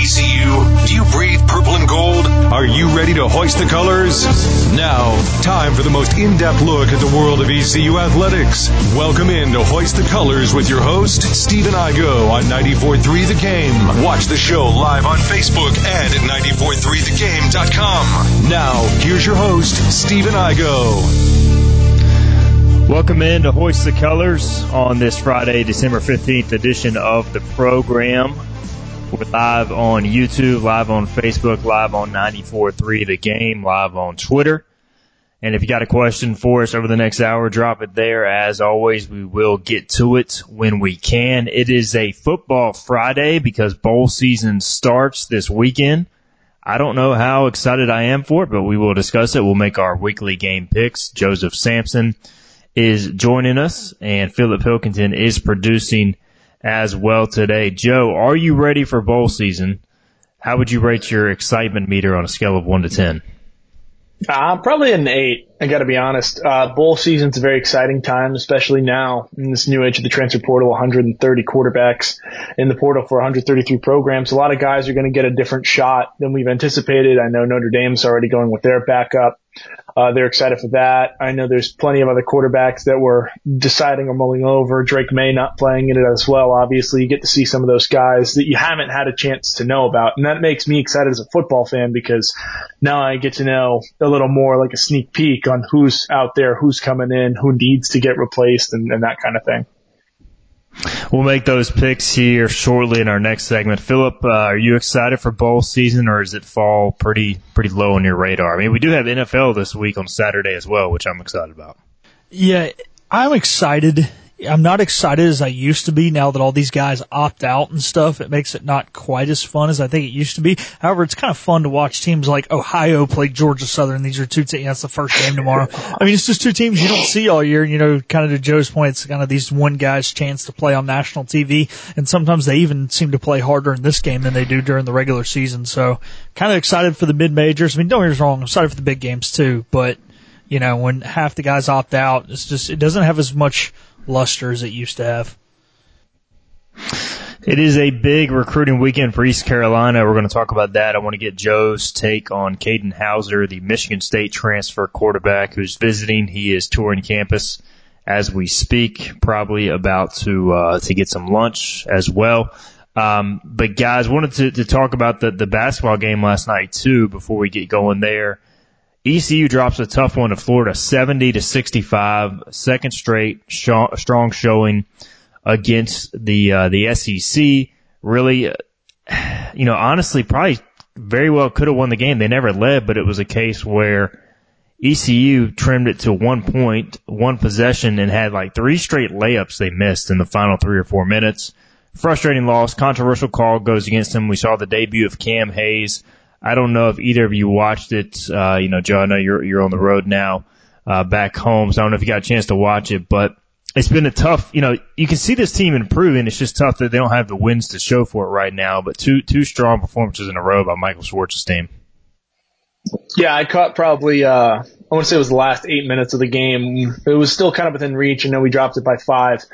ECU? Do you breathe purple and gold? Are you ready to hoist the colors? Now, time for the most in-depth look at the world of ECU athletics. Welcome in to Hoist the Colors with your host, Stephen Igo on 94.3 The Game. Watch the show live on Facebook and at 943thegame.com. Now, here's your host, Stephen Igo. Welcome in to Hoist the Colors on this Friday, December 15th edition of the program. We're live on YouTube, live on Facebook, live on 94.3 The Game, live on Twitter. And if you got a question for us over the next hour, drop it there. As always, we will get to it when we can. It is a football Friday because bowl season starts this weekend. I don't know how excited I am for it, but we will discuss it. We'll make our weekly game picks. Joseph Sampson is joining us, and Philip Pilkington is producing as well today. Joe, are you ready for bowl season? How would you rate your excitement meter on a scale of one to ten? Uh, probably an eight. I got to be honest. Uh, bowl season's a very exciting time, especially now in this new age of the transfer portal. 130 quarterbacks in the portal for 133 programs. A lot of guys are going to get a different shot than we've anticipated. I know Notre Dame's already going with their backup. Uh, they're excited for that. I know there's plenty of other quarterbacks that were deciding or mulling over. Drake Maye not playing in it as well. Obviously, you get to see some of those guys that you haven't had a chance to know about. And that makes me excited as a football fan because now I get to know a little more like a sneak peek on who's out there, who's coming in, who needs to get replaced and, and that kind of thing. We'll make those picks here shortly in our next segment. Philip, uh, are you excited for bowl season, or is it fall pretty pretty low on your radar? I mean, we do have NFL this week on Saturday as well, which I'm excited about. Yeah, I'm excited. I'm not excited as I used to be now that all these guys opt out and stuff. It makes it not quite as fun as I think it used to be. However, it's kind of fun to watch teams like Ohio play Georgia Southern. These are two teams. That's the first game tomorrow. I mean, it's just two teams you don't see all year. You know, kind of to Joe's point, it's kind of these one guy's chance to play on national TV. And sometimes they even seem to play harder in this game than they do during the regular season. So kind of excited for the mid majors. I mean, don't get me wrong. I'm excited for the big games too, but you know, when half the guys opt out, it's just, it doesn't have as much luster as it used to have. It is a big recruiting weekend for East Carolina. We're going to talk about that. I want to get Joe's take on Katin Houser, the Michigan State transfer quarterback who's visiting. He is touring campus as we speak, probably about to uh, to get some lunch as well. Um, but guys, wanted to, to talk about the the basketball game last night too before we get going there. ECU drops a tough one to Florida, 70 to 65, second straight strong showing against the uh, the SEC. Really, you know, honestly, probably very well could have won the game. They never led, but it was a case where ECU trimmed it to one point, one possession, and had like three straight layups they missed in the final three or four minutes. Frustrating loss. Controversial call goes against them. We saw the debut of Cam Hayes I don't know if either of you watched it. Uh, you know, Joe, I know you're you're on the road now, uh, back home, so I don't know if you got a chance to watch it, but it's been a tough. You know, you can see this team improving. It's just tough that they don't have the wins to show for it right now. But two two strong performances in a row by Michael Schwartz's team. Yeah, I caught probably. uh I want to say it was the last eight minutes of the game. It was still kind of within reach, and then we dropped it by five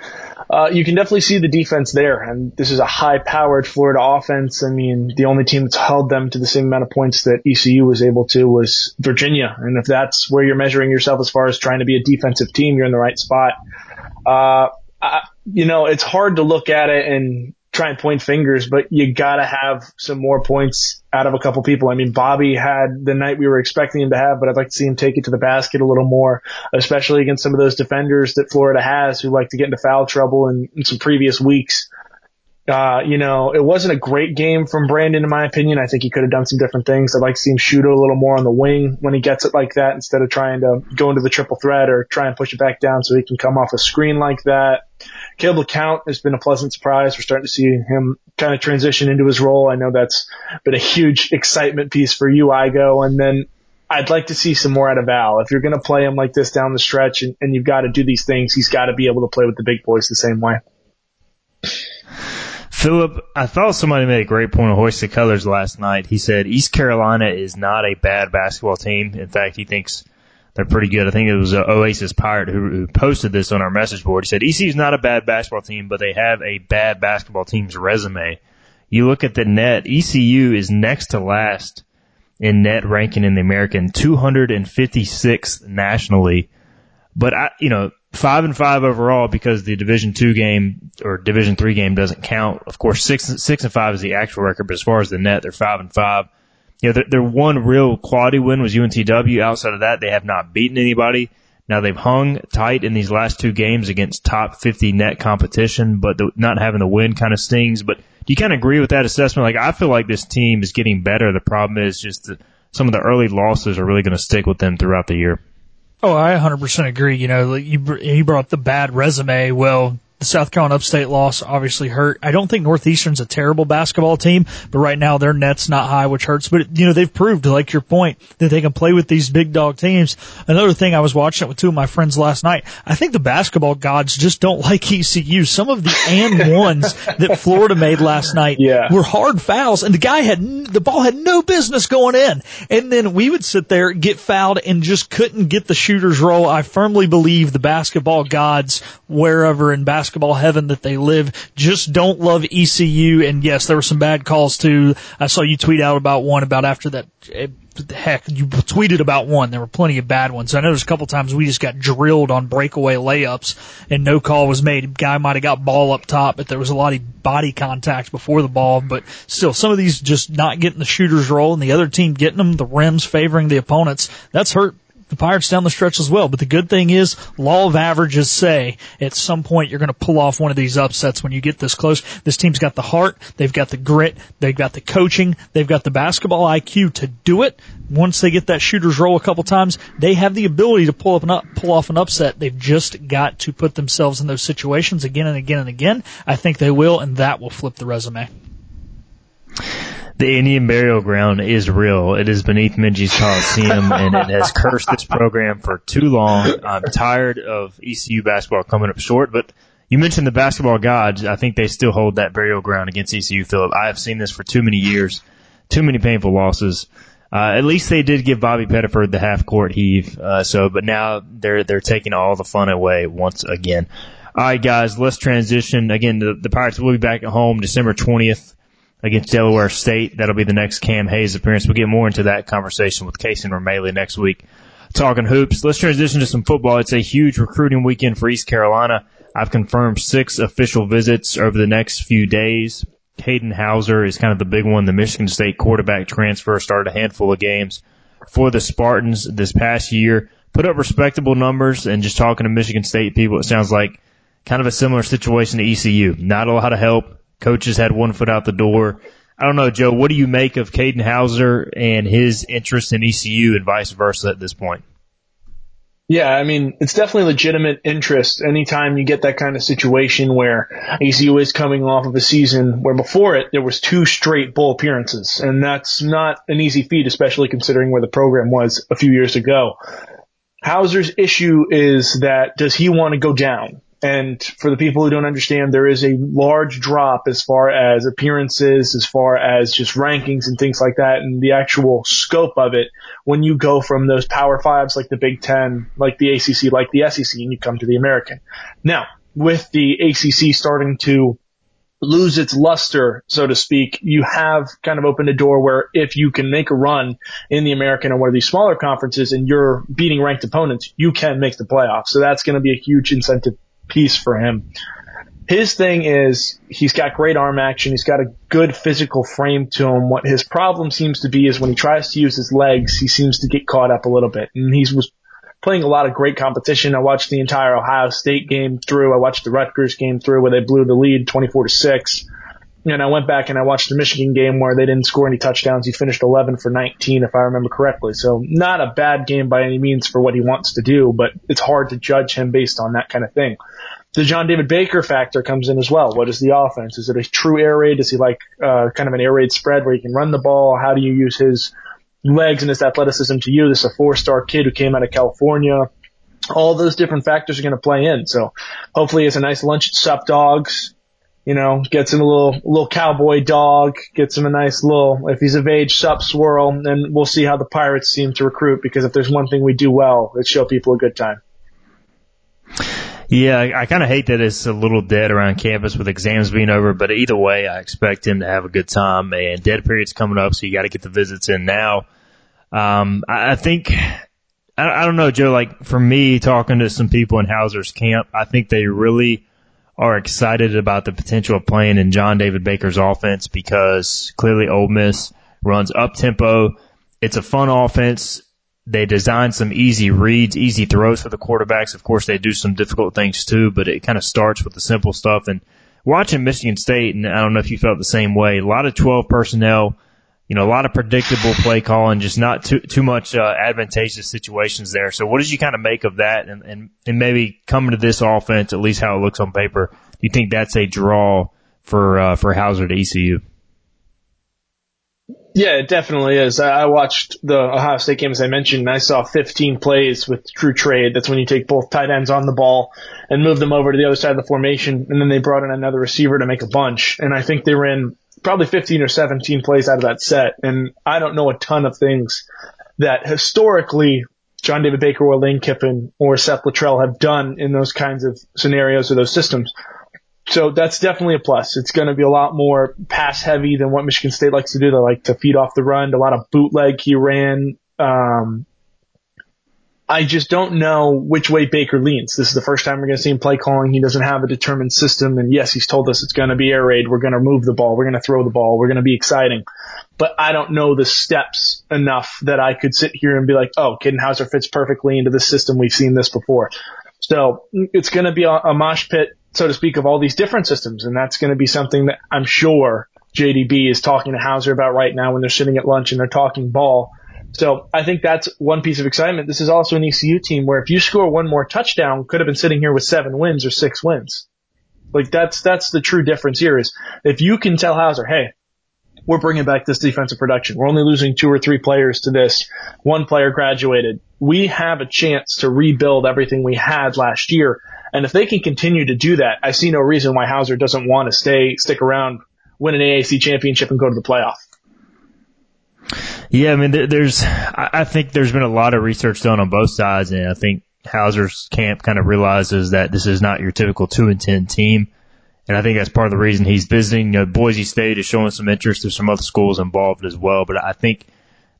uh, you can definitely see the defense there. And this is a high powered Florida offense. I mean, the only team that's held them to the same amount of points that ECU was able to was Virginia. And if that's where you're measuring yourself as far as trying to be a defensive team, you're in the right spot. Uh, I, you know, it's hard to look at it and try and point fingers, but you gotta have some more points out of a couple people. I mean, Bobby had the night we were expecting him to have, but I'd like to see him take it to the basket a little more, especially against some of those defenders that Florida has who like to get into foul trouble in, in some previous weeks. Uh, you know, it wasn't a great game from Brandon, in my opinion. I think he could have done some different things. I'd like to see him shoot a little more on the wing when he gets it like that instead of trying to go into the triple threat or try and push it back down so he can come off a screen like that. Caleb LeCounte has been a pleasant surprise. We're starting to see him kind of transition into his role. I know that's been a huge excitement piece for you, Igo. And then I'd like to see some more out of Al. If you're going to play him like this down the stretch and, and you've got to do these things, he's got to be able to play with the big boys the same way. Philip, I thought somebody made a great point of hoisted colors last night. He said East Carolina is not a bad basketball team. In fact, he thinks they're pretty good. I think it was uh, Oasis Pirate who, who posted this on our message board. He said ECU is not a bad basketball team, but they have a bad basketball team's resume. You look at the net, ECU is next to last in net ranking in the American, 256th nationally. But I, you know, five and five overall because the Division two game or Division three game doesn't count. Of course, six six and five is the actual record, but as far as the net, they're five and five. You know, their, their one real quality win was UNCW. Outside of that, they have not beaten anybody. Now they've hung tight in these last two games against top 50 net competition, but the, not having the win kind of stings. But do you kind of agree with that assessment? Like I feel like this team is getting better. The problem is just that some of the early losses are really going to stick with them throughout the year. Oh, I 100% agree. You know, you, you brought the bad resume. Well, the South Carolina Upstate loss obviously hurt. I don't think Northeastern's a terrible basketball team, but right now their net's not high, which hurts. But you know they've proved, like your point, that they can play with these big dog teams. Another thing I was watching it with two of my friends last night. I think the basketball gods just don't like ECU. Some of the and ones that Florida made last night yeah. were hard fouls, and the guy had the ball had no business going in. And then we would sit there, get fouled, and just couldn't get the shooter's roll. I firmly believe the basketball gods, wherever in basketball basketball heaven that they live just don't love ECU. And yes, there were some bad calls too. I saw you tweet out about one about after that. Eh, heck, you tweeted about one. There were plenty of bad ones. I know there's a couple times we just got drilled on breakaway layups and no call was made. Guy might have got ball up top, but there was a lot of body contact before the ball. But still, some of these just not getting the shooter's roll and the other team getting them, the rims favoring the opponents. That's hurt the Pirates down the stretch as well. But the good thing is, law of averages say at some point you're going to pull off one of these upsets when you get this close. This team's got the heart, they've got the grit, they've got the coaching, they've got the basketball IQ to do it. Once they get that shooter's roll a couple times, they have the ability to pull up and up, pull off an upset. They've just got to put themselves in those situations again and again and again. I think they will, and that will flip the resume the Indian burial ground is real. It is beneath Minges Coliseum and it has cursed this program for too long. I'm tired of ECU basketball coming up short, but you mentioned the basketball gods. I think they still hold that burial ground against ECU, Philip. I have seen this for too many years, too many painful losses. Uh, at least they did give Bobby Pettiford the half court heave. Uh, so, but now they're, they're taking all the fun away once again. All right, guys, let's transition. Again, the, the Pirates will be back at home December 20th against Delaware State. That'll be the next Cam Hayes appearance. We'll get more into that conversation with Casey Romaley next week. Talking hoops. Let's transition to some football. It's a huge recruiting weekend for East Carolina. I've confirmed six official visits over the next few days. Hayden Houser is kind of the big one. The Michigan State quarterback transfer started a handful of games for the Spartans this past year. Put up respectable numbers and just talking to Michigan State people, it sounds like kind of a similar situation to ECU. Not a lot of help, Coaches had one foot out the door. I don't know, Joe. What do you make of Katin Houser and his interest in ECU and vice versa at this point? Yeah, I mean, it's definitely legitimate interest anytime you get that kind of situation where ECU is coming off of a season where before it there was two straight bowl appearances. And that's not an easy feat, especially considering where the program was a few years ago. Houser's issue is that does he want to go down? And for the people who don't understand, there is a large drop as far as appearances, as far as just rankings and things like that, and the actual scope of it when you go from those power fives like the Big Ten, like the ACC, like the SEC, and you come to the American. Now, with the ACC starting to lose its luster, so to speak, you have kind of opened a door where if you can make a run in the American or one of these smaller conferences and you're beating ranked opponents, you can make the playoffs. So that's going to be a huge incentive piece for him. His thing is he's got great arm action. He's got a good physical frame to him. What his problem seems to be is when he tries to use his legs, he seems to get caught up a little bit. And he was playing a lot of great competition. I watched the entire Ohio State game through. I watched the Rutgers game through where they blew the lead 24 to 6. And I went back and I watched the Michigan game where they didn't score any touchdowns. He finished 11 for 19, if I remember correctly. So not a bad game by any means for what he wants to do, but it's hard to judge him based on that kind of thing the John David Baker factor comes in as well. What is the offense? Is it a true air raid? Does he like uh, kind of an air raid spread where he can run the ball? How do you use his legs and his athleticism to you? This is a four-star kid who came out of California. All those different factors are going to play in. So hopefully it's a nice lunch at Sup Dogs. You know, gets him a little little cowboy dog, gets him a nice little if he's of age sup swirl, and we'll see how the Pirates seem to recruit because if there's one thing we do well, it's show people a good time. Yeah, I, I kind of hate that it's a little dead around campus with exams being over, but either way, I expect him to have a good time. And dead period's coming up, so you got to get the visits in now. Um, I, I think I, I don't know, Joe. Like for me, talking to some people in Houser's camp, I think they really are excited about the potential of playing in John David Baker's offense because clearly Ole Miss runs up tempo. It's a fun offense. They design some easy reads, easy throws for the quarterbacks. Of course, they do some difficult things too, but it kind of starts with the simple stuff. And watching Michigan State, and I don't know if you felt the same way, a lot of 12 personnel, you know, a lot of predictable play calling, just not too too much uh, advantageous situations there. So, what did you kind of make of that, and, and and maybe coming to this offense, at least how it looks on paper? Do you think that's a draw for uh, for Houser to ECU? Yeah, it definitely is. I watched the Ohio State game as I mentioned, and I saw 15 plays with true trade. That's when you take both tight ends on the ball and move them over to the other side of the formation, and then they brought in another receiver to make a bunch. And I think they ran probably 15 or 17 plays out of that set. And I don't know a ton of things that historically John David Baker or Lane Kiffin or Seth Littrell have done in those kinds of scenarios or those systems. So that's definitely a plus. It's going to be a lot more pass heavy than what Michigan State likes to do. They like to feed off the run. A lot of bootleg he ran. Um, I just don't know which way Baker leans. This is the first time we're going to see him play calling. He doesn't have a determined system. And yes, he's told us it's going to be air raid. We're going to move the ball. We're going to throw the ball. We're going to be exciting. But I don't know the steps enough that I could sit here and be like, oh, Houser fits perfectly into this system. We've seen this before. So it's going to be a, a mosh pit, so to speak, of all these different systems. And that's going to be something that I'm sure JDB is talking to Houser about right now when they're sitting at lunch and they're talking ball so I think that's one piece of excitement. This is also an ECU team where if you score one more touchdown, could have been sitting here with seven wins or six wins. Like that's that's the true difference here is if you can tell Houser, hey, we're bringing back this defensive production. We're only losing two or three players to this. One player graduated. We have a chance to rebuild everything we had last year. And if they can continue to do that, I see no reason why Houser doesn't want to stay, stick around, win an AAC championship and go to the playoff. Yeah, I mean, there's, I think there's been a lot of research done on both sides, and I think Houser's camp kind of realizes that this is not your typical two and ten team, and I think that's part of the reason he's visiting. You know, Boise State is showing some interest. There's some other schools involved as well, but I think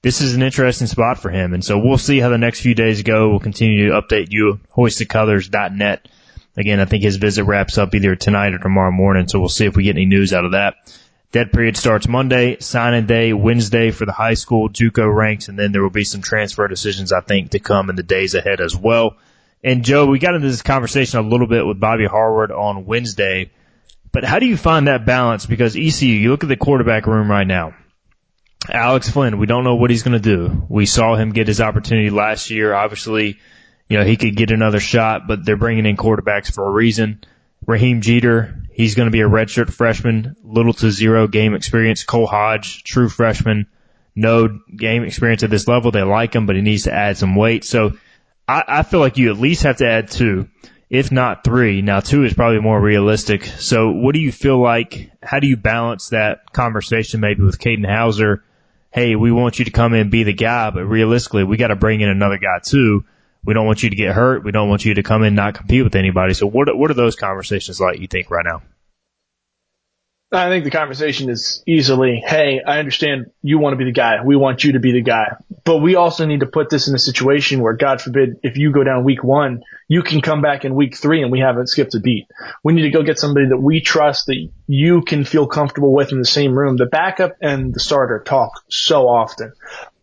this is an interesting spot for him, and so we'll see how the next few days go. We'll continue to update you hoistthecolors.net. Again, I think his visit wraps up either tonight or tomorrow morning, so we'll see if we get any news out of that. Dead period starts Monday, signing day Wednesday for the high school JUCO ranks, and then there will be some transfer decisions I think to come in the days ahead as well. And Joe, we got into this conversation a little bit with Bobby Harward on Wednesday, but how do you find that balance? Because ECU, you look at the quarterback room right now. Alex Flynn, we don't know what he's going to do. We saw him get his opportunity last year. Obviously, you know, he could get another shot, but they're bringing in quarterbacks for a reason. Raheem Jeter, he's going to be a redshirt freshman, little to zero game experience. Cole Hodge, true freshman, no game experience at this level. They like him, but he needs to add some weight. So I, I feel like you at least have to add two, if not three. Now two is probably more realistic. So what do you feel like? How do you balance that conversation maybe with Katin Houser? Hey, we want you to come in and be the guy, but realistically, we got to bring in another guy too we don't want you to get hurt. We don't want you to come in and not compete with anybody. So what what are those conversations like? You think right now? I think the conversation is easily, hey, I understand you want to be the guy. We want you to be the guy. But we also need to put this in a situation where, God forbid, if you go down week one, you can come back in week three and we haven't skipped a beat. We need to go get somebody that we trust that you can feel comfortable with in the same room. The backup and the starter talk so often.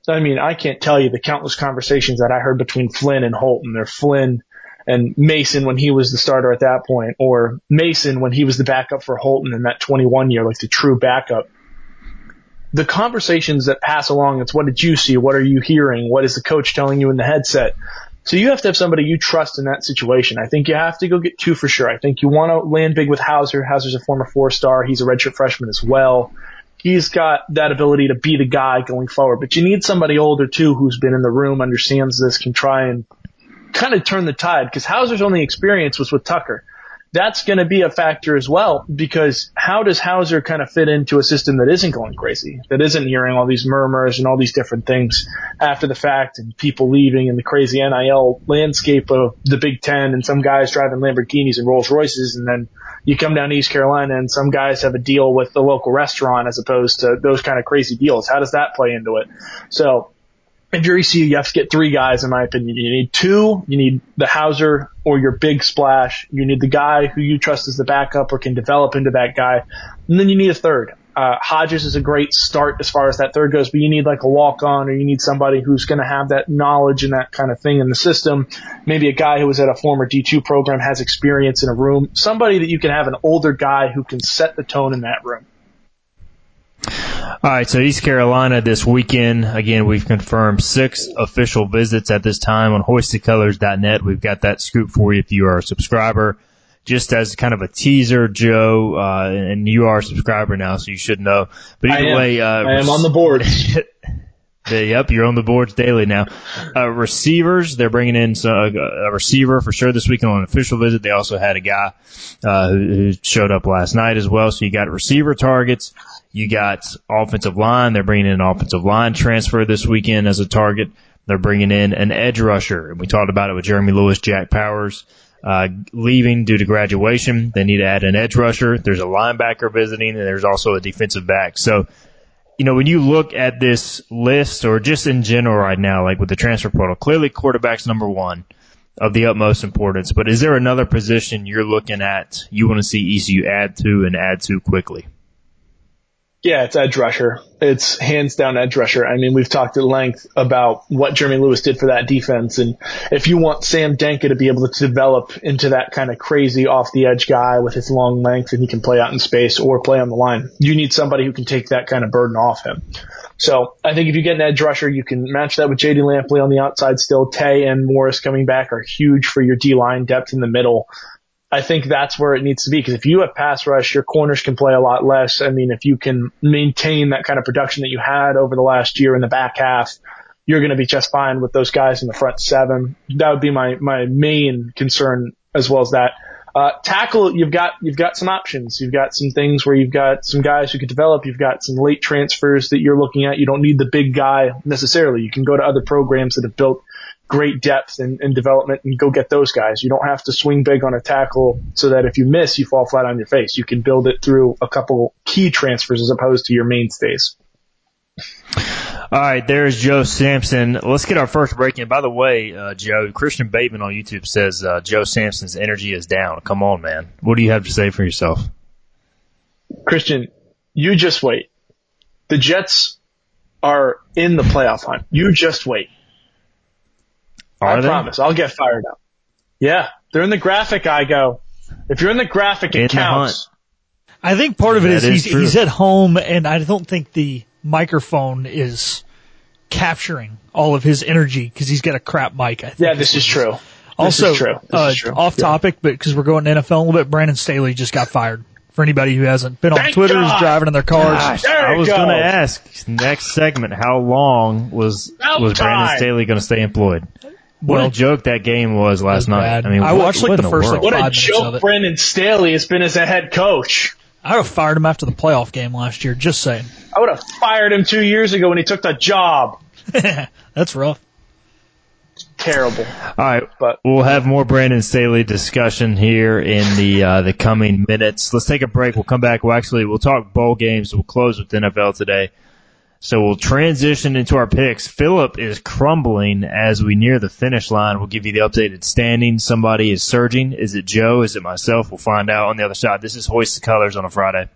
I mean, I can't tell you the countless conversations that I heard between Flynn and Holton or Flynn and Mason when he was the starter at that point or Mason when he was the backup for Holton in that 21 year, like the true backup. The conversations that pass along, it's what did you see? What are you hearing? What is the coach telling you in the headset? So you have to have somebody you trust in that situation. I think you have to go get two for sure. I think you want to land big with Houser. Houser's a former four star. He's a redshirt freshman as well he's got that ability to be the guy going forward. But you need somebody older too who's been in the room, understands this, can try and kind of turn the tide. Because Houser's only experience was with Tucker. That's going to be a factor as well because how does Houser kind of fit into a system that isn't going crazy, that isn't hearing all these murmurs and all these different things after the fact and people leaving and the crazy NIL landscape of the Big Ten and some guys driving Lamborghinis and Rolls Royces and then you come down to East Carolina and some guys have a deal with the local restaurant as opposed to those kind of crazy deals. How does that play into it? So if you're ECU, you have to get three guys, in my opinion. You need two. You need the Houser or your big splash. You need the guy who you trust as the backup or can develop into that guy. And then you need a third. Uh, Hodges is a great start as far as that third goes, but you need like a walk on or you need somebody who's going to have that knowledge and that kind of thing in the system. Maybe a guy who was at a former D2 program has experience in a room. Somebody that you can have an older guy who can set the tone in that room. All right, so East Carolina this weekend, again, we've confirmed six official visits at this time on hoistthecolors.net. We've got that scoop for you if you are a subscriber. Just as kind of a teaser, Joe, uh, and you are a subscriber now, so you should know. But either way, uh, I am on the board. yep, you're on the boards daily now. Uh, receivers, they're bringing in some, a receiver for sure this weekend on an official visit. They also had a guy uh, who, who showed up last night as well. So you got receiver targets. You got offensive line. They're bringing in an offensive line transfer this weekend as a target. They're bringing in an edge rusher. And we talked about it with Jeremy Lewis, Jack Powers, uh, leaving due to graduation. They need to add an edge rusher. There's a linebacker visiting and there's also a defensive back. So, you know, when you look at this list or just in general right now, like with the transfer portal, clearly quarterback's number one of the utmost importance. But is there another position you're looking at you want to see ECU add to and add to quickly? Yeah, it's edge rusher. It's hands down edge rusher. I mean, we've talked at length about what Jeremy Lewis did for that defense. And if you want Sam Denka to be able to develop into that kind of crazy off the edge guy with his long length and he can play out in space or play on the line, you need somebody who can take that kind of burden off him. So I think if you get an edge rusher, you can match that with JD Lampley on the outside still. Tay and Morris coming back are huge for your D line depth in the middle. I think that's where it needs to be because if you have pass rush, your corners can play a lot less. I mean, if you can maintain that kind of production that you had over the last year in the back half, you're going to be just fine with those guys in the front seven. That would be my, my main concern as well as that. Uh, tackle, you've got, you've got some options. You've got some things where you've got some guys who could develop. You've got some late transfers that you're looking at. You don't need the big guy necessarily. You can go to other programs that have built great depth and, and development and go get those guys. You don't have to swing big on a tackle so that if you miss, you fall flat on your face. You can build it through a couple key transfers as opposed to your mainstays. All right, there's Joe Sampson. Let's get our first break in. By the way, uh, Joe, Christian Bateman on YouTube says uh, Joe Sampson's energy is down. Come on, man. What do you have to say for yourself? Christian, you just wait. The Jets are in the playoff hunt. You just wait. Are I they? promise. I'll get fired up. Yeah. They're in the graphic, I go. If you're in the graphic, it the counts. I think part of it is, is he's, he's at home and I don't think the microphone is capturing all of his energy because he's got a crap mic. I think. Yeah, this is true. Also, this is true. This uh, is true. off Yeah. topic, but because we're going to NFL a little bit, Brandon Staley just got fired. For anybody who hasn't been on Twitter, God. is driving in their cars. Gosh, I was going to ask next segment how long was About was Brandon time. Staley going to stay employed? What Well, a joke that game was last was night. bad. I mean, I what- watched, like, what the first, world? What Five a minutes of joke it. Brandon Brandon Staley has been as a head coach. I would have fired him after the playoff game last year. Just saying. I would have fired him two years ago when he took the job. That's rough. Terrible. All right, But- we'll have more Brandon Staley discussion here in the uh, the coming minutes. Let's take a break. We'll come back. We'll actually we'll talk bowl games. We'll close with NFL today. So we'll transition into our picks. Philip is crumbling as we near the finish line. We'll give you the updated standings. Somebody is surging. Is it Joe? Is it myself? We'll find out on the other side. This is Hoist the Colors on a Friday.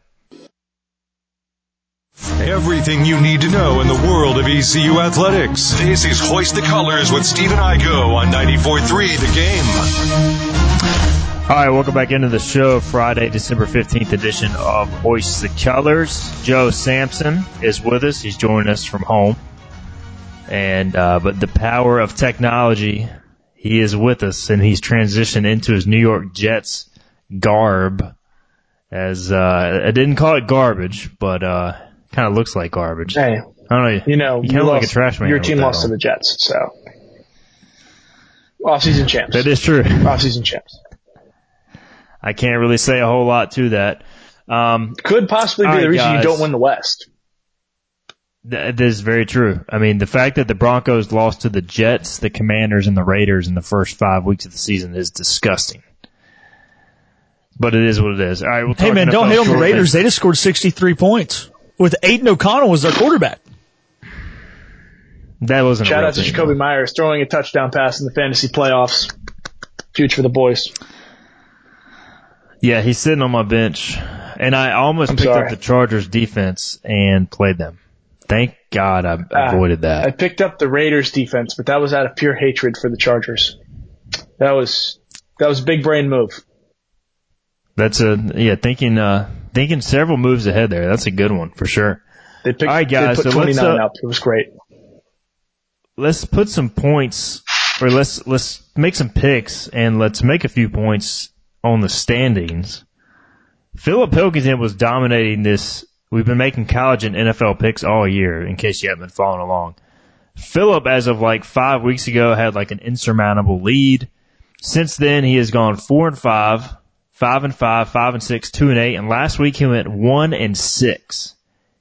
Everything you need to know in the world of ECU athletics. This is Hoist the Colors with Stephen Igo on 94.3 The Game. All right, welcome back into the show. Friday, December 15th edition of Hoist the Colors. Joe Sampson is with us. He's joining us from home. And, uh, but the power of technology, he is with us and he's transitioned into his New York Jets garb as, uh, I didn't call it garbage, but, uh, kind of looks like garbage. Hey, I don't know. you know, you of look like a trash man. Your team lost to the Jets, so off-season champs. That is true. Off-season champs. I can't really say a whole lot to that. Um, Could possibly be all the reason guys. you don't win the West. That is very true. I mean, the fact that the Broncos lost to the Jets, the Commanders, and the Raiders in the first five weeks of the season is disgusting. But it is what it is. All right, we'll Hey man, don't hate on the. Raiders. They just scored 63 points with Aidan O'Connell as their quarterback. That wasn't a Shout real out to thing, Jakobi though. Meyers throwing a touchdown pass in the fantasy playoffs. Huge for the boys. Yeah, he's sitting on my bench, and I almost I'm picked sorry. up the Chargers defense and played them. Thank God I Ah, avoided that. I picked up the Raiders defense, but that was out of pure hatred for the Chargers. That was that was a big brain move. That's a yeah, thinking uh thinking several moves ahead there. That's a good one for sure. They picked All right, guys, they put so let's, 29 uh, up. It was great. let's put some points or let's let's make some picks and let's make a few points on the standings. Philip Pilkington was dominating this. We've been making college and NFL picks all year, in case you haven't been following along. Philip, as of like five weeks ago, had like an insurmountable lead. Since then, he has gone four and five, five and five, five and six, two and eight, and last week he went one and six.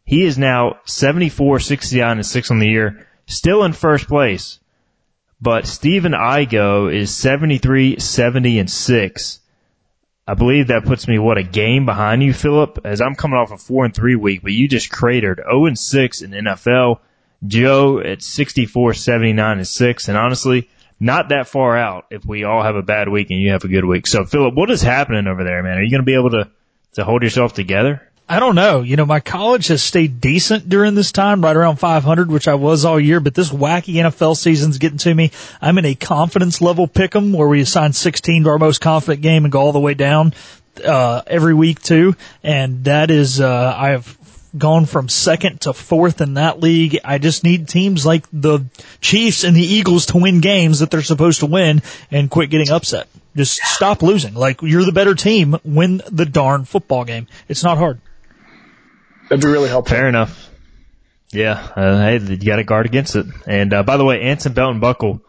He is now 74, 69, and 6 on the year, still in first place. But Stephen Igo is 73, 70, and 6. I believe that puts me, what, a game behind you, Philip, as I'm coming off a 4 and 3 week, but you just cratered 0 and 6 in NFL. Joe at 64, 79, and 6. And honestly, not that far out if we all have a bad week and you have a good week. So, Philip, what is happening over there, man? Are you going to be able to, to hold yourself together? I don't know. You know, my college has stayed decent during this time, right around 500, which I was all year, but this wacky NFL season's getting to me. I'm in a confidence level pick 'em where we assign 16 to our most confident game and go all the way down, uh, every week too. And that is, uh, I have gone from second to fourth in that league. I just need teams like the Chiefs and the Eagles to win games that they're supposed to win and quit getting upset. Just stop losing. Like you're the better team. Win the darn football game. It's not hard. That'd be really helpful. Fair enough. Yeah, uh, hey, you got to guard against it. And uh, by the way, Anson Belt and Buckle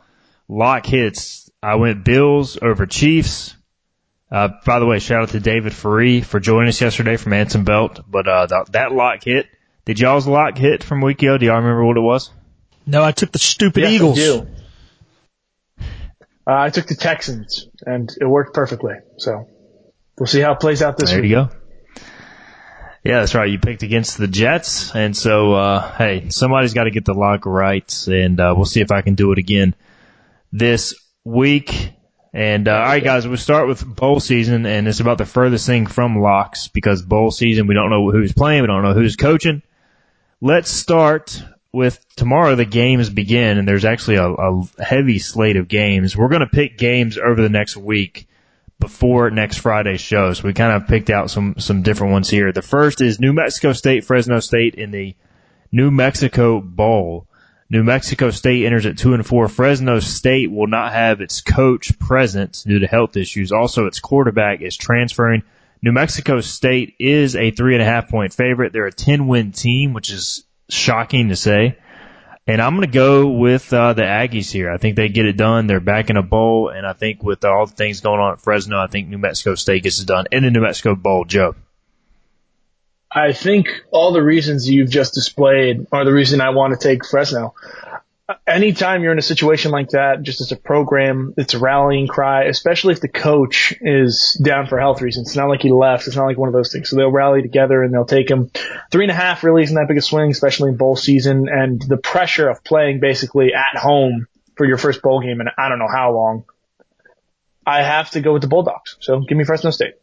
lock hits. I went Bills over Chiefs. Uh, by the way, shout out to David Faree for joining us yesterday from Anson Belt. But uh, that, that lock hit. Did y'all's lock hit from week ago? Do y'all remember what it was? No, I took the stupid Yes, I Eagles. do. Uh, I took the Texans, and it worked perfectly. So we'll see how it plays out this There week. you go. Yeah, that's right. You picked against the Jets, and so uh, hey, somebody's got to get the lock right, and uh, we'll see if I can do it again this week. And uh, all right, guys, we'll start with bowl season, and it's about the furthest thing from locks because bowl season we don't know who's playing, we don't know who's coaching. Let's start with tomorrow. The games begin, and there's actually a, a heavy slate of games. We're going to pick games over the next week before next Friday's show. So we kind of picked out some some different ones here. The first is New Mexico State, Fresno State in the New Mexico Bowl. New Mexico State enters at two and four. Fresno State will not have its coach present due to health issues. Also, its quarterback is transferring. New Mexico State is a three and a half point favorite. They're a 10 win team, which is shocking to say. And I'm going to go with uh, the Aggies here. I think they get it done. They're back in a bowl, and I think with all the things going on at Fresno, I think New Mexico State gets it done in the New Mexico Bowl. Joe. I think all the reasons you've just displayed are the reason I want to take Fresno. Anytime you're in a situation like that, just as a program, it's a rallying cry, especially if the coach is down for health reasons. It's not like he left. It's not like one of those things. So they'll rally together and they'll take him. Three and a half really isn't that big a swing, especially in bowl season and the pressure of playing basically at home for your first bowl game in I don't know how long. I have to go with the Bulldogs. So give me Fresno State.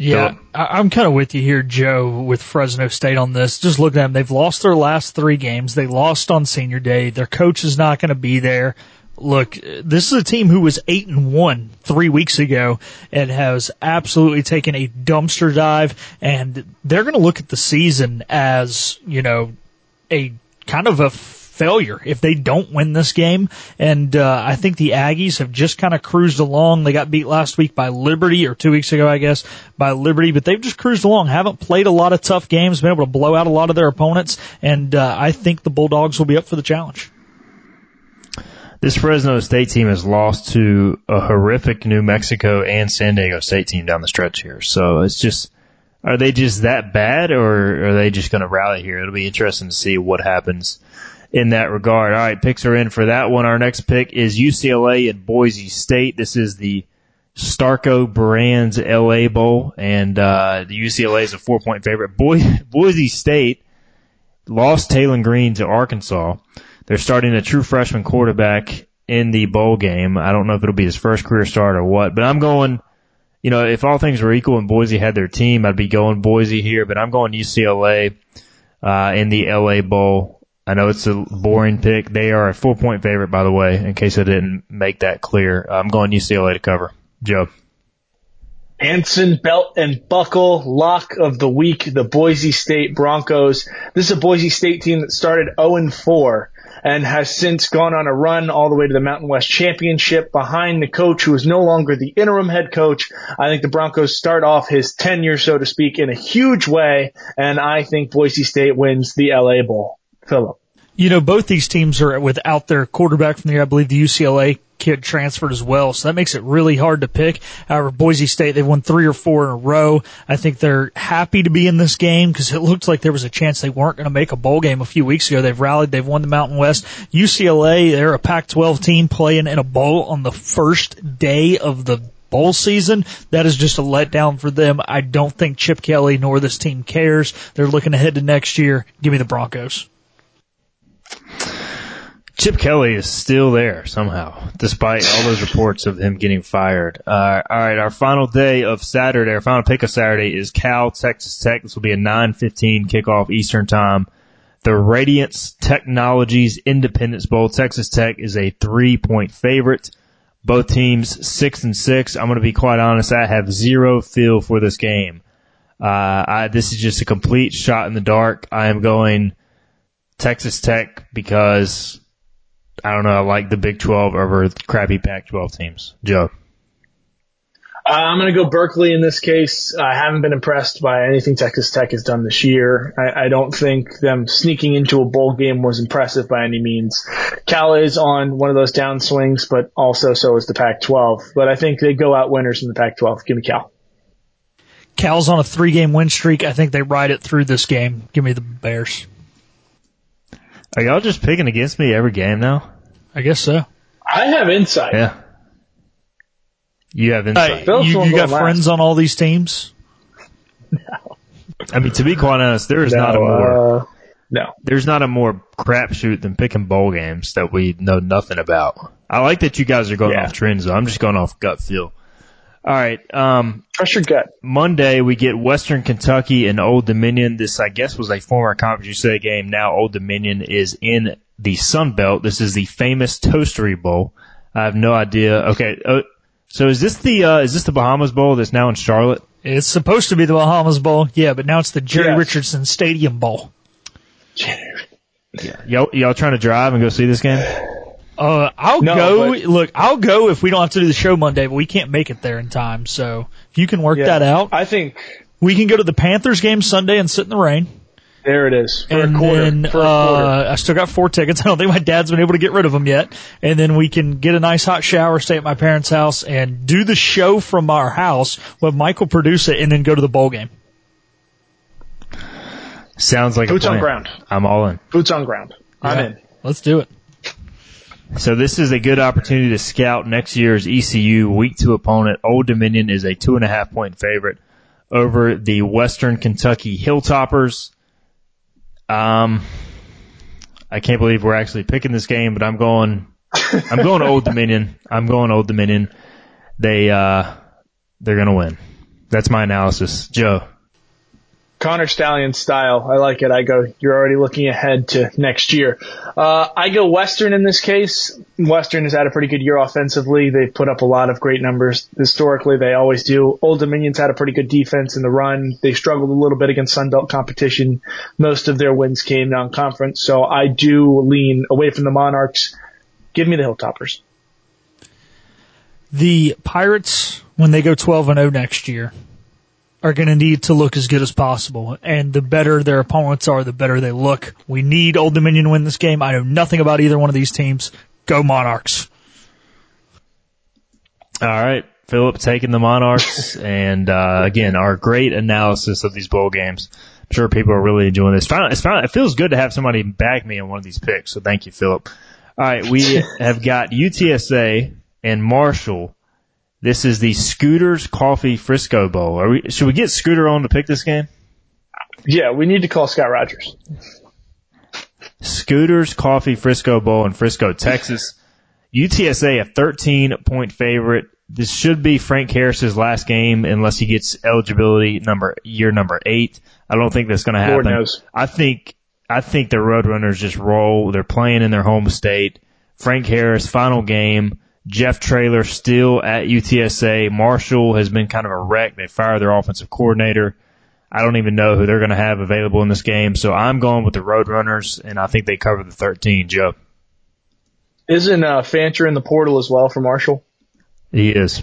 Yeah, I, I'm kind of with you here, Joe, with Fresno State on this. Just look at them. They've lost their last three games. They lost on senior day. Their coach is not going to be there. Look, this is a team who was eight and one three weeks ago and has absolutely taken a dumpster dive and they're going to look at the season as, you know, a kind of a failure if they don't win this game. And uh, I think the Aggies have just kind of cruised along. They got beat last week by Liberty, or two weeks ago, I guess, by Liberty, but they've just cruised along. Haven't played a lot of tough games, been able to blow out a lot of their opponents, and uh, I think the Bulldogs will be up for the challenge. This Fresno State team has lost to a horrific New Mexico and San Diego State team down the stretch here. So it's just, are they just that bad or are they just going to rally here? It'll be interesting to see what happens in that regard. All right, picks are in for that one. Our next pick is UCLA and Boise State. This is the Starco Brands LA Bowl, and uh, the UCLA is a four point favorite. Boise, Boise State lost Taylen Green to Arkansas. They're starting a true freshman quarterback in the bowl game. I don't know if it'll be his first career start or what, but I'm going, you know, if all things were equal and Boise had their team, I'd be going Boise here, but I'm going UCLA, uh, in the LA Bowl. I know it's a boring pick. They are a four point favorite, by the way, in case I didn't make that clear. I'm going UCLA to cover. Joe. Anson belt and buckle lock of the week, the Boise State Broncos. This is a Boise State team that started 0 4 and has since gone on a run all the way to the Mountain West Championship behind the coach who is no longer the interim head coach. I think the Broncos start off his tenure, so to speak, in a huge way, and I think Boise State wins the LA Bowl. Philip. You know, both these teams are without their quarterback from the year. I believe the UCLA kid transferred as well. So that makes it really hard to pick. However, Boise State, they've won three or four in a row. I think they're happy to be in this game because it looked like there was a chance they weren't going to make a bowl game a few weeks ago. They've rallied. They've won the Mountain West. UCLA, they're a Pac-12 team playing in a bowl on the first day of the bowl season. That is just a letdown for them. I don't think Chip Kelly nor this team cares. They're looking ahead to next year. Give me the Broncos. Chip Kelly is still there somehow, despite all those reports of him getting fired. Uh, all right, our final day of Saturday, our final pick of Saturday is Cal Texas Tech. This will be a 9:15 kickoff Eastern Time. The Radiance Technologies Independence Bowl. Texas Tech is a three-point favorite. Both teams six and six. I'm going to be quite honest. I have zero feel for this game. Uh, I, this is just a complete shot in the dark. I am going Texas Tech because I don't know. I like the Big 12 over crappy Pac 12 teams. Joe. Uh, I'm going to go Berkeley in this case. I haven't been impressed by anything Texas Tech has done this year. I, I, don't think them sneaking into a bowl game was impressive by any means. Cal is on one of those downswings, but also so is the Pac-12. But I think they go out winners in the Pac-12. Give me Cal. Cal's on a three-game win streak. I think they ride it through this game. Give me the Bears. Are y'all just picking against me every game now? I guess so. I have insight. Yeah. You have insight. Hey, you, you got friends on all these teams? No. I mean, to be quite honest, there is no, not a more uh, no. There's not a more crapshoot than picking bowl games that we know nothing about. I like that you guys are going yeah. off trends. Though. I'm just going off gut feel. All right. Um, Trust your gut. Monday we get Western Kentucky and Old Dominion. This I guess was a former Conference USA game. Now Old Dominion is in the Sun Belt. This is the famous Toastery Bowl. I have no idea. Okay. Uh, so is this the uh, is this the Bahamas Bowl that's now in Charlotte? It's supposed to be the Bahamas Bowl, yeah, but now it's the Jerry yes. Richardson Stadium Bowl. yeah. Y'all, y'all trying to drive and go see this game? Uh, I'll no, go. But, look, I'll go if we don't have to do the show Monday, but we can't make it there in time. So if you can work yeah, that out, I think we can go to the Panthers game Sunday and sit in the rain. There it is. For and then uh, I still got four tickets. I don't think my dad's been able to get rid of them yet. And then we can get a nice hot shower, stay at my parents' house, and do the show from our house. With Michael produce it, and then go to the bowl game. Sounds like boots on ground. I'm all in. Boots on ground. I'm yeah. in. Let's do it. So this is a good opportunity to scout next year's ECU week two opponent. Old Dominion is a two and a half point favorite over the Western Kentucky Hilltoppers. Um, I can't believe we're actually picking this game, but I'm going, I'm going Old Dominion. I'm going Old Dominion. They, uh, they're going to win. That's my analysis. Joe. Connor Stalions style. I like it. I go, you're already looking ahead to next year. Uh, I go Western in this case. Western has had a pretty good year offensively. They've put up a lot of great numbers historically. They always do. Old Dominion's had a pretty good defense in the run. They struggled a little bit against Sunbelt competition. Most of their wins came non-conference. So I do lean away from the Monarchs. Give me the Hilltoppers. The Pirates, when they go 12 and 0 next year, are going to need to look as good as possible. And the better their opponents are, the better they look. We need Old Dominion to win this game. I know nothing about either one of these teams. Go Monarchs. All right. Philip taking the Monarchs and, uh, again, our great analysis of these bowl games. I'm sure people are really enjoying this. Finally, it's finally, it feels good to have somebody back me on one of these picks. So thank you, Philip. All right. We have got UTSA and Marshall. This is the Scooters Coffee Frisco Bowl. Are we, should we get Scooter on to pick this game? Yeah, we need to call Scott Rogers. Scooters Coffee Frisco Bowl in Frisco, Texas. UTSA a 13 point favorite. This should be Frank Harris's last game unless he gets eligibility number year number eight. I don't think that's going to happen. Lord knows. I think I think the Roadrunners just roll. They're playing in their home state. Frank Harris final game. Jeff Traylor still at UTSA. Marshall has been kind of a wreck. They fired their offensive coordinator. I don't even know who they're going to have available in this game. So I'm going with the Roadrunners, and I think they cover the 13, Joe. Isn't uh, Fancher in the portal as well for Marshall? He is.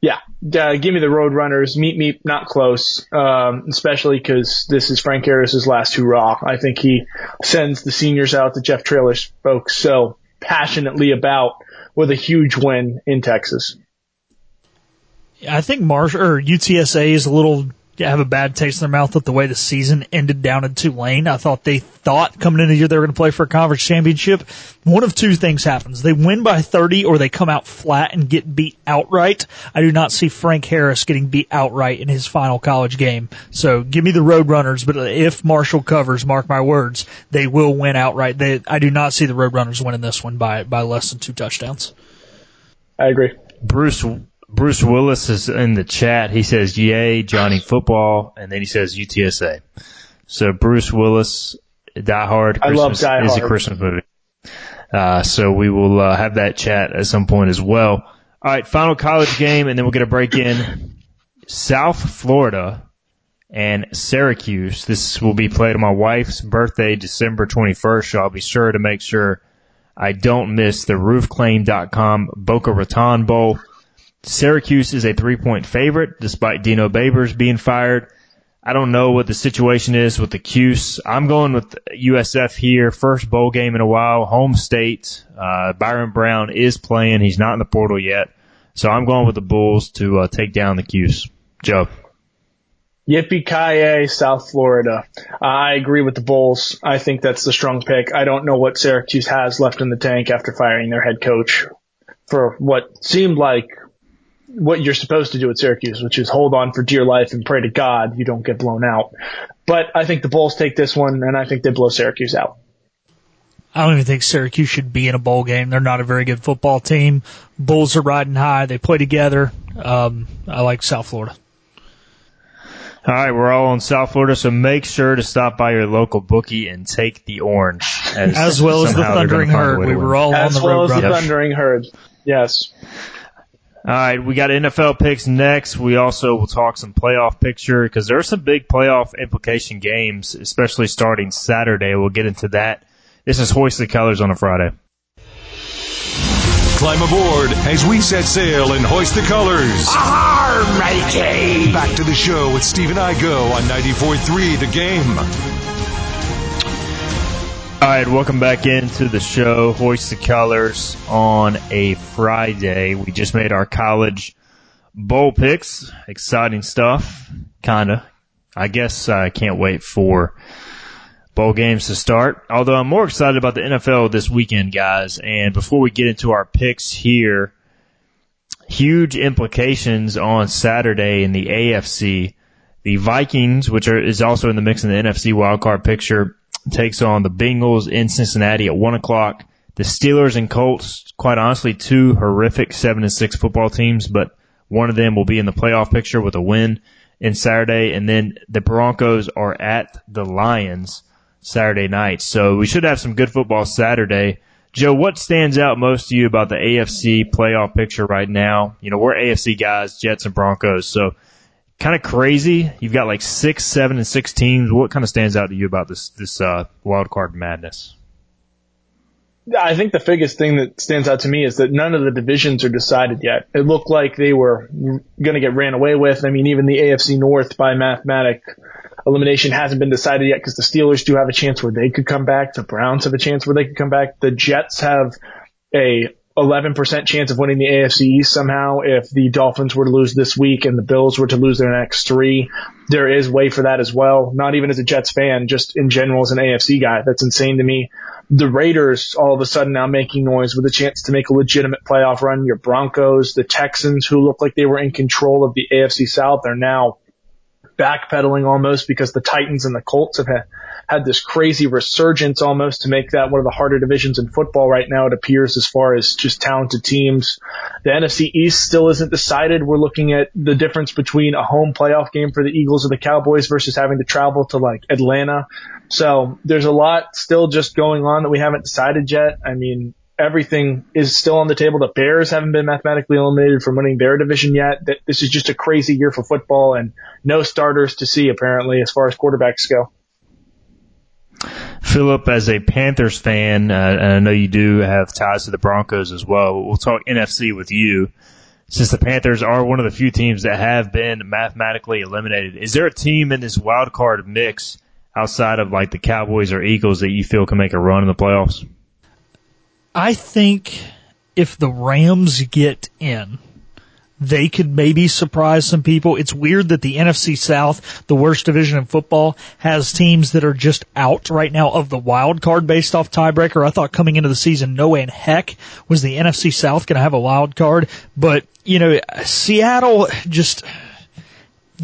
Yeah, uh, give me the Roadrunners. Meet me not close, um, especially because this is Frank Harris's last hurrah. I think he sends the seniors out that Jeff Traylor spoke so passionately about with a huge win in Texas. I think Marsh or UTSA is a little have a bad taste in their mouth with the way the season ended down in Tulane. I thought they thought coming into the year they were going to play for a conference championship. One of two things happens. They win by 30 or they come out flat and get beat outright. I do not see Frank Harris getting beat outright in his final college game. So give me the Roadrunners, but if Marshall covers, mark my words, they will win outright. They, I do not see the Roadrunners winning this one by, by less than two touchdowns. I agree. Bruce Bruce Willis is in the chat. He says, "Yay, Johnny Football," and then he says UTSA. So Bruce Willis, Die Hard. I love Die is a Christmas movie. Uh, so we will uh, have that chat at some point as well. All right, final college game, and then we'll get a break in. South Florida and Syracuse. This will be played on my wife's birthday, December 21st. So I'll be sure to make sure I don't miss the roofclaim.com Boca Raton Bowl. Syracuse is a three point favorite despite Dino Babers being fired. I don't know what the situation is with the Cuse. I'm going with USF here. First bowl game in a while. Home state. Uh, Byron Brown is playing. He's not in the portal yet. So I'm going with the Bulls to uh, take down the Cuse. Joe. Yippee ki South Florida. I agree with the Bulls. I think that's the strong pick. I don't know what Syracuse has left in the tank after firing their head coach for what seemed like what you're supposed to do at Syracuse, which is hold on for dear life and pray to God you don't get blown out. But I think the Bulls take this one, and I think they blow Syracuse out. I don't even think Syracuse should be in a bowl game. They're not a very good football team. Bulls are riding high. They play together. Um, I like South Florida. All right, we're all on South Florida, so make sure to stop by your local bookie and take the orange. As, As well as the somehow they're gonna Thundering Herd. We were all As on the well road as well as the. Thundering Herd. Yes. All right, we got NFL picks next. We also will talk some playoff picture because there are some big playoff implication games, especially starting Saturday. We'll get into that. This is Hoist the Colors on a Friday. Climb aboard as we set sail and hoist the colors. Back to the show with Stephen Igo on 94.3 The Game. All right, welcome back into the show. Hoist the Colors on a Friday. We just made our college bowl picks. Exciting stuff. Kinda. I guess I can't wait for bowl games to start. Although I'm more excited about the NFL this weekend, guys. And before we get into our picks here, huge implications on Saturday in the AFC. The Vikings, which are, is also in the mix in the NFC wildcard picture, takes on the Bengals in Cincinnati at one o'clock. The Steelers and Colts, quite honestly, two horrific seven and six football teams, but one of them will be in the playoff picture with a win in Saturday. And then the Broncos are at the Lions Saturday night. So we should have some good football Saturday. Joe, what stands out most to you about the AFC playoff picture right now? You know, we're AFC guys, Jets and Broncos. So kind of crazy. You've got like six, seven, and six teams. What kind of stands out to you about this this uh, wild card madness? I think the biggest thing that stands out to me is that none of the divisions are decided yet. It looked like they were going to get ran away with. I mean, even the AFC North by mathematic elimination hasn't been decided yet because the Steelers do have a chance where they could come back. The Browns have a chance where they could come back. The Jets have a 11% chance of winning the AFC East somehow if the Dolphins were to lose this week and the Bills were to lose their next three. There is way for that as well. Not even as a Jets fan, just in general as an AFC guy. That's insane to me. The Raiders all of a sudden now making noise with a chance to make a legitimate playoff run. Your Broncos, the Texans who look like they were in control of the AFC South are now backpedaling almost because the Titans and the Colts have had had this crazy resurgence almost to make that one of the harder divisions in football right now. It appears as far as just talented teams. The NFC East still isn't decided. We're looking at the difference between a home playoff game for the Eagles or the Cowboys versus having to travel to like Atlanta. So there's a lot still just going on that we haven't decided yet. I mean, everything is still on the table. The Bears haven't been mathematically eliminated from winning their division yet. This is just a crazy year for football and no starters to see apparently as far as quarterbacks go. Philip, as a Panthers fan, uh, and I know you do have ties to the Broncos as well. We'll talk NFC with you. Since the Panthers are one of the few teams that have been mathematically eliminated, is there a team in this wild card mix outside of like the Cowboys or Eagles that you feel can make a run in the playoffs? I think if the Rams get in, they could maybe surprise some people. It's weird that the NFC South, the worst division in football, has teams that are just out right now of the wild card based off tiebreaker. I thought coming into the season, no way in heck was the NFC South going to have a wild card, but you know, Seattle just,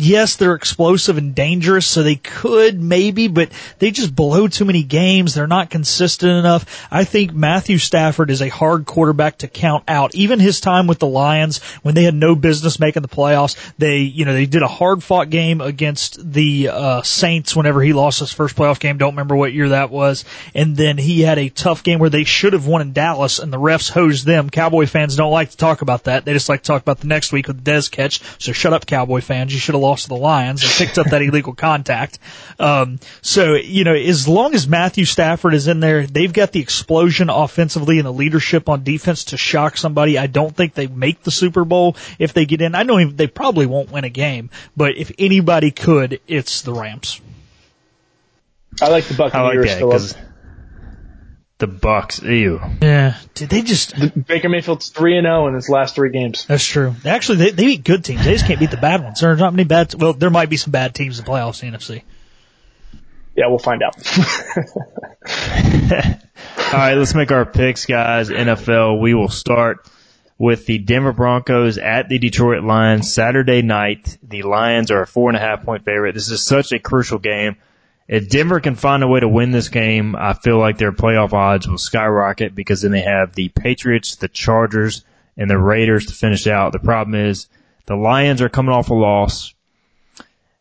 yes, they're explosive and dangerous, so they could maybe, but they just blow too many games. They're not consistent enough. I think Matthew Stafford is a hard quarterback to count out. Even his time with the Lions, when they had no business making the playoffs, they, you know, they did a hard fought game against the uh, Saints whenever he lost his first playoff game. Don't remember what year that was. And then he had a tough game where they should have won in Dallas, and the refs hosed them. Cowboy fans don't like to talk about that. They just like to talk about the next week with the Dez catch. So shut up, Cowboy fans. You should have lost to the Lions and picked up that illegal contact. Um, so, you know, as long as Matthew Stafford is in there, they've got the explosion offensively and the leadership on defense to shock somebody. I don't think they make the Super Bowl if they get in. I know they probably won't win a game, but if anybody could, it's the Rams. I like the Buccaneers I like that, the Bucks. Ew. Yeah. Did they just Baker Mayfield's three and zero in his last three games. That's true. Actually, they, they beat good teams. They just can't beat the bad ones. There's not many bad. Well, there might be some bad teams in the playoffs in NFC. Yeah, we'll find out. All right, let's make our picks, guys. NFL. We will start with the Denver Broncos at the Detroit Lions Saturday night. The Lions are a four and a half point favorite. This is such a crucial game. If Denver can find a way to win this game, I feel like their playoff odds will skyrocket because then they have the Patriots, the Chargers, and the Raiders to finish out. The problem is the Lions are coming off a loss.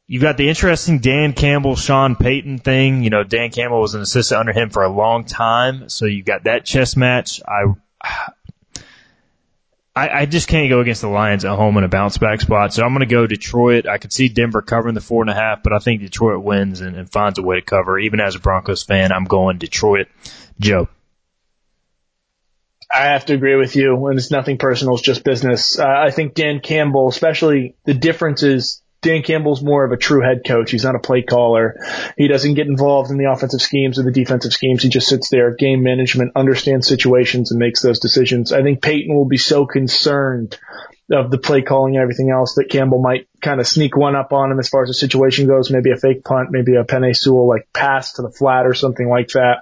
You've got the interesting Dan Campbell, Sean Payton thing. You know, Dan Campbell was an assistant under him for a long time, so you've got that chess match. I I, I just can't go against the Lions at home in a bounce back spot. So I'm going to go Detroit. I could see Denver covering the four and a half, but I think Detroit wins and, and finds a way to cover. Even as a Broncos fan, I'm going Detroit. Joe. I have to agree with you. And it's nothing personal. It's just business. Uh, I think Dan Campbell, especially the difference is Dan Campbell's more of a true head coach. He's not a play caller. He doesn't get involved in the offensive schemes or the defensive schemes. He just sits there, game management, understands situations and makes those decisions. I think Payton will be so concerned of the play calling and everything else that Campbell might kind of sneak one up on him as far as the situation goes. Maybe a fake punt, maybe a Penei Sewell like pass to the flat or something like that.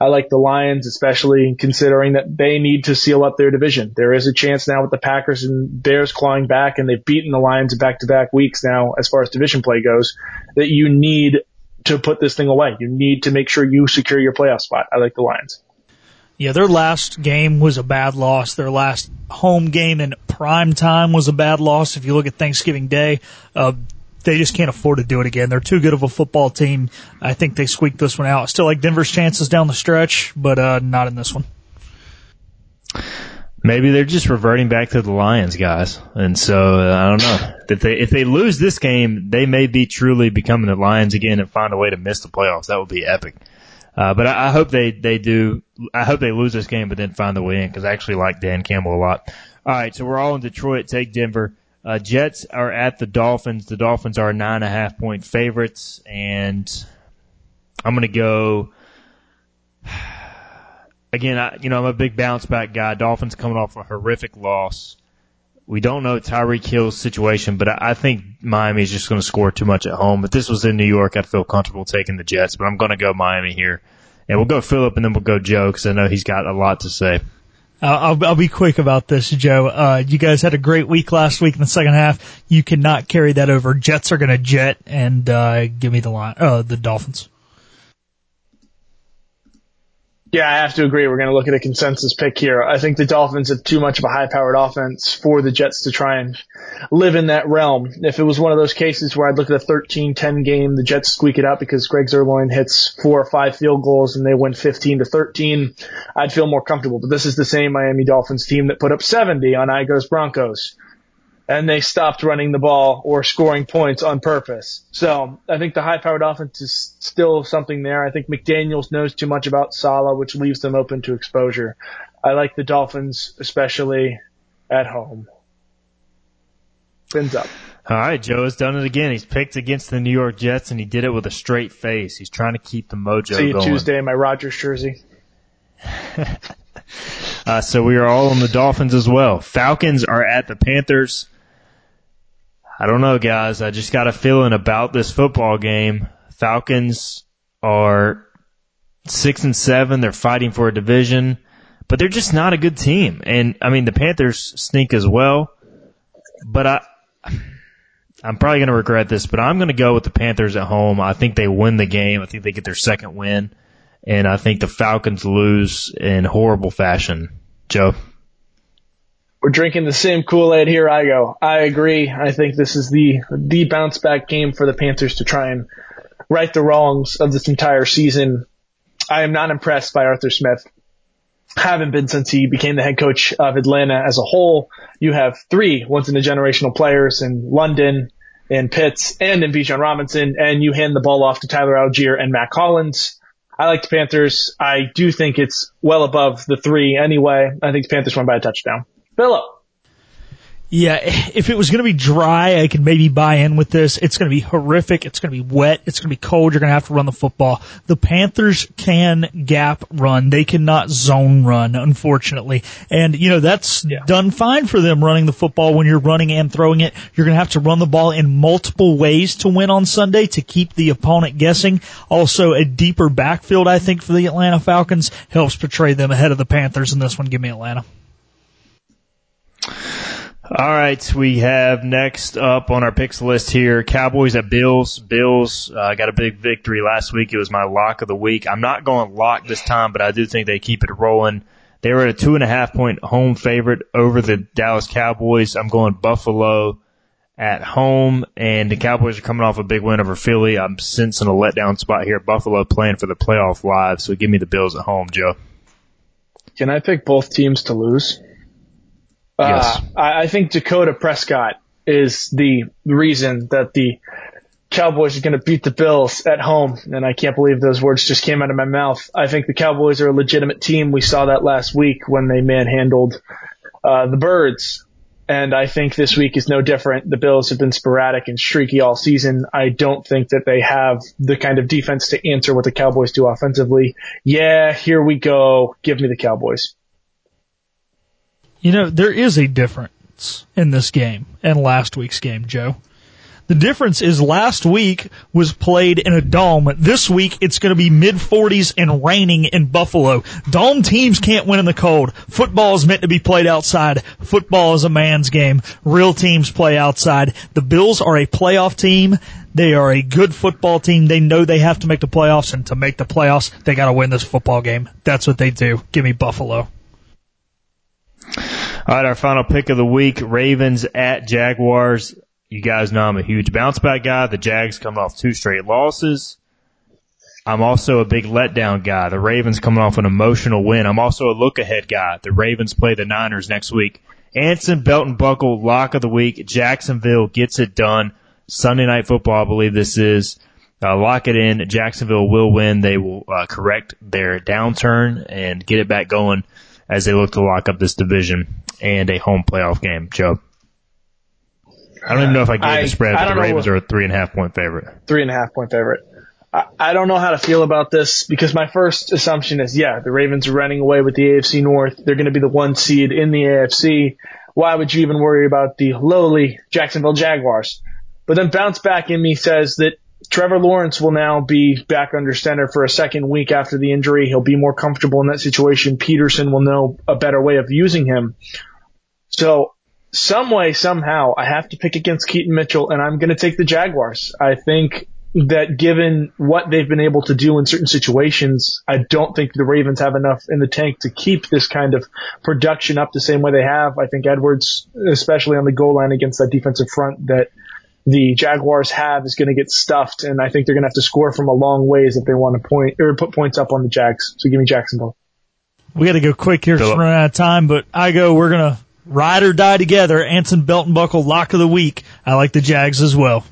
I like the Lions, especially considering that they need to seal up their division. There is a chance now with the Packers and Bears clawing back and they've beaten the Lions back to back weeks now as far as division play goes that you need to put this thing away. You need to make sure you secure your playoff spot. I like the Lions. Yeah, their last game was a bad loss. Their last home game in prime time was a bad loss. If you look at Thanksgiving Day, uh, they just can't afford to do it again. They're too good of a football team. I think they squeaked this one out. Still like Denver's chances down the stretch, but uh, not in this one. Maybe they're just reverting back to the Lions, guys. And so uh, I don't know if they if they lose this game, they may be truly becoming the Lions again and find a way to miss the playoffs. That would be epic. Uh, but I, I hope they they do. I hope they lose this game, but then find the way in because I actually like Dan Campbell a lot. All right, so we're all in Detroit. Take Denver. Uh, Jets are at the Dolphins. The Dolphins are nine and a half point favorites, and I'm going to go. Again, I, you know, I'm a big bounce back guy. Dolphins coming off a horrific loss. We don't know Tyreek Hill's situation, but I, I think Miami is just going to score too much at home. If this was in New York, I'd feel comfortable taking the Jets, but I'm going to go Miami here. And we'll go Philip and then we'll go Joe because I know he's got a lot to say. I'll, I'll be quick about this, Joe. Uh, you guys had a great week last week in the second half. You cannot carry that over. Jets are going to jet and uh, give me the line. Uh, the Dolphins. Yeah, I have to agree. We're going to look at a consensus pick here. I think the Dolphins have too much of a high-powered offense for the Jets to try and live in that realm. If it was one of those cases where I'd look at a 13-10 game, the Jets squeak it out because Greg Zuerlein hits four or five field goals and they win 15 to 13, I'd feel more comfortable. But this is the same Miami Dolphins team that put up 70 on Igos Broncos and they stopped running the ball or scoring points on purpose. So I think the high powered offense is still something there. I think McDaniels knows too much about Saleh, which leaves them open to exposure. I like the Dolphins, especially at home. Fins up. All right, Joe has done it again. He's picked against the New York Jets, and he did it with a straight face. He's trying to keep the mojo See you going. Tuesday in my Rodgers jersey. uh, so we are all on the Dolphins as well. Falcons are at the Panthers. I don't know, guys. I just got a feeling about this football game. Falcons are six and seven. They're fighting for a division, but they're just not a good team. And I mean, the Panthers stink as well. But I, I'm probably going to regret this, but I'm going to go with the Panthers at home. I think they win the game. I think they get their second win, and I think the Falcons lose in horrible fashion. Joe. We're drinking the same Kool-Aid here I go. I agree. I think this is the, the bounce back game for the Panthers to try and right the wrongs of this entire season. I am not impressed by Arthur Smith. Haven't been since he became the head coach of Atlanta as a whole. You have three once in a generational players in London, in Pitts, and in Bijan Robinson, and you hand the ball off to Tyler Allgeier and Matt Collins. I like the Panthers. I do think it's well above the three anyway. I think the Panthers won by a touchdown. Philip. Yeah, if it was going to be dry, I could maybe buy in with this. It's going to be horrific. It's going to be wet. It's going to be cold. You're going to have to run the football. The Panthers can gap run. They cannot zone run, unfortunately. And, you know, that's yeah. done fine for them running the football when you're running and throwing it. You're going to have to run the ball in multiple ways to win on Sunday to keep the opponent guessing. Also, a deeper backfield, I think, for the Atlanta Falcons helps portray them ahead of the Panthers in this one. Give me Atlanta. All right, we have next up on our picks list here Cowboys at Bills. Bills uh, got a big victory last week. It was my lock of the week. I'm not going lock this time, but I do think they keep it rolling. They were at a two and a half point home favorite over the Dallas Cowboys. I'm going Buffalo at home, and the Cowboys are coming off a big win over Philly. I'm sensing a letdown spot here. Buffalo playing for the playoff live, so give me the Bills at home, Joe. Can I pick both teams to lose? Yes. Uh, I think Dakota Prescott is the reason that the Cowboys are going to beat the Bills at home. And I can't believe those words just came out of my mouth. I think the Cowboys are a legitimate team. We saw that last week when they manhandled uh, the Birds. And I think this week is no different. The Bills have been sporadic and streaky all season. I don't think that they have the kind of defense to answer what the Cowboys do offensively. Yeah, here we go. Give me the Cowboys. You know, there is a difference in this game and last week's game, Joe. The difference is last week was played in a dome. This week it's going to be mid 40s and raining in Buffalo. Dome teams can't win in the cold. Football is meant to be played outside. Football is a man's game. Real teams play outside. The Bills are a playoff team. They are a good football team. They know they have to make the playoffs and to make the playoffs, they got to win this football game. That's what they do. Give me Buffalo. All right, our final pick of the week, Ravens at Jaguars. You guys know I'm a huge bounce back guy. The Jags coming off two straight losses. I'm also a big letdown guy. The Ravens coming off an emotional win. I'm also a look ahead guy. The Ravens play the Niners next week. Anson, Belt and Buckle, lock of the week. Jacksonville gets it done. Sunday night football, I believe this is. Uh, lock it in. Jacksonville will win. They will uh, correct their downturn and get it back going as they look to lock up this division and a home playoff game. Joe. I don't even know if I gave I, the spread, but the Ravens are a three and a half point favorite. Three and a half point favorite. I, I don't know how to feel about this because my first assumption is, yeah, the Ravens are running away with the AFC North. They're going to be the one seed in the AFC. Why would you even worry about the lowly Jacksonville Jaguars? But then bounce back in me says that Trevor Lawrence will now be back under center for a second week after the injury. He'll be more comfortable in that situation. Pederson will know a better way of using him. So some way, somehow, I have to pick against Keaton Mitchell, and I'm going to take the Jaguars. I think that given what they've been able to do in certain situations, I don't think the Ravens have enough in the tank to keep this kind of production up the same way they have. I think Edwards, especially on the goal line against that defensive front that the Jaguars have is going to get stuffed, and I think they're going to have to score from a long ways if they want to point or put points up on the Jags. So give me Jacksonville. We got to go quick here, so running out of time. But I go. We're gonna ride or die together. Anson Belt and Buckle lock of the week. I like the Jags as well.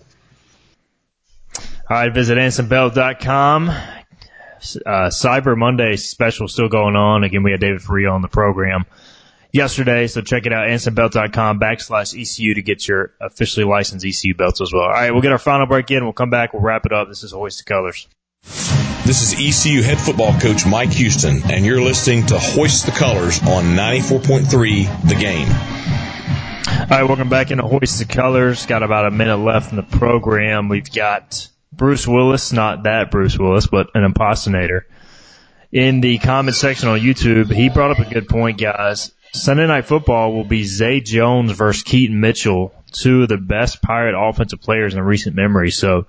All right, visit AnsonBelt.com. Uh, Cyber Monday special still going on. Again, we had David Faria on the program yesterday, so check it out, AnsonBelt.com backslash ECU to get your officially licensed ECU belts as well. All right, we'll get our final break in. We'll come back. We'll wrap it up. This is Hoist the Colors. This is ECU head football coach Mike Houston, and you're listening to Hoist the Colors on 94.3 The Game. All right, welcome back into Hoist the Colors. Got about a minute left in the program. We've got Bruce Willis, not that Bruce Willis, but an impersonator. In the comment section on YouTube, he brought up a good point, guys. Sunday Night Football will be Zay Jones versus Keaton Mitchell, two of the best Pirate offensive players in recent memory. So,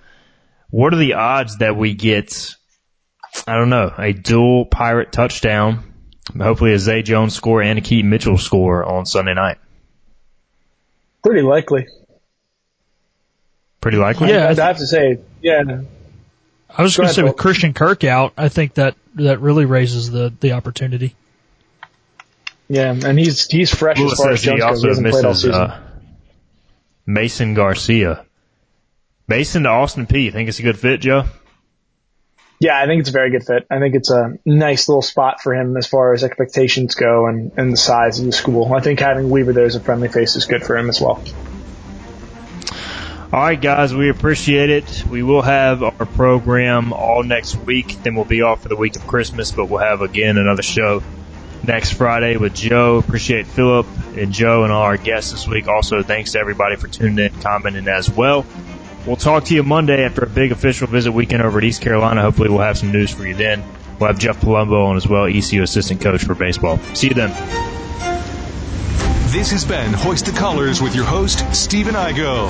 what are the odds that we get, I don't know, a dual Pirate touchdown, hopefully a Zay Jones score and a Keaton Mitchell score on Sunday night? Pretty likely. Pretty likely. Yeah, I have to say, yeah. I was going to say with Christian Kirk out, I think that that really raises the the opportunity. Yeah, and he's he's fresh Lewis as far as Jones he also He hasn't misses, played all season. Uh, Mason Garcia. Mason to Austin Peay You think it's a good fit, Joe? Yeah, I think it's a very good fit. I think it's a nice little spot for him as far as expectations go and, and the size of the school. I think having Weaver there as a friendly face is good for him as well. All right, guys, we appreciate it. We will have our program all next week. Then we'll be off for the week of Christmas, but we'll have again another show next Friday with Joe. Appreciate Philip and Joe and all our guests this week. Also, thanks to everybody for tuning in, commenting as well. We'll talk to you Monday after a big official visit weekend over at East Carolina. Hopefully, we'll have some news for you then. We'll have Jeff Palumbo on as well, ECU assistant coach for baseball. See you then. This has been Hoist the Colors with your host, Stephen Igo.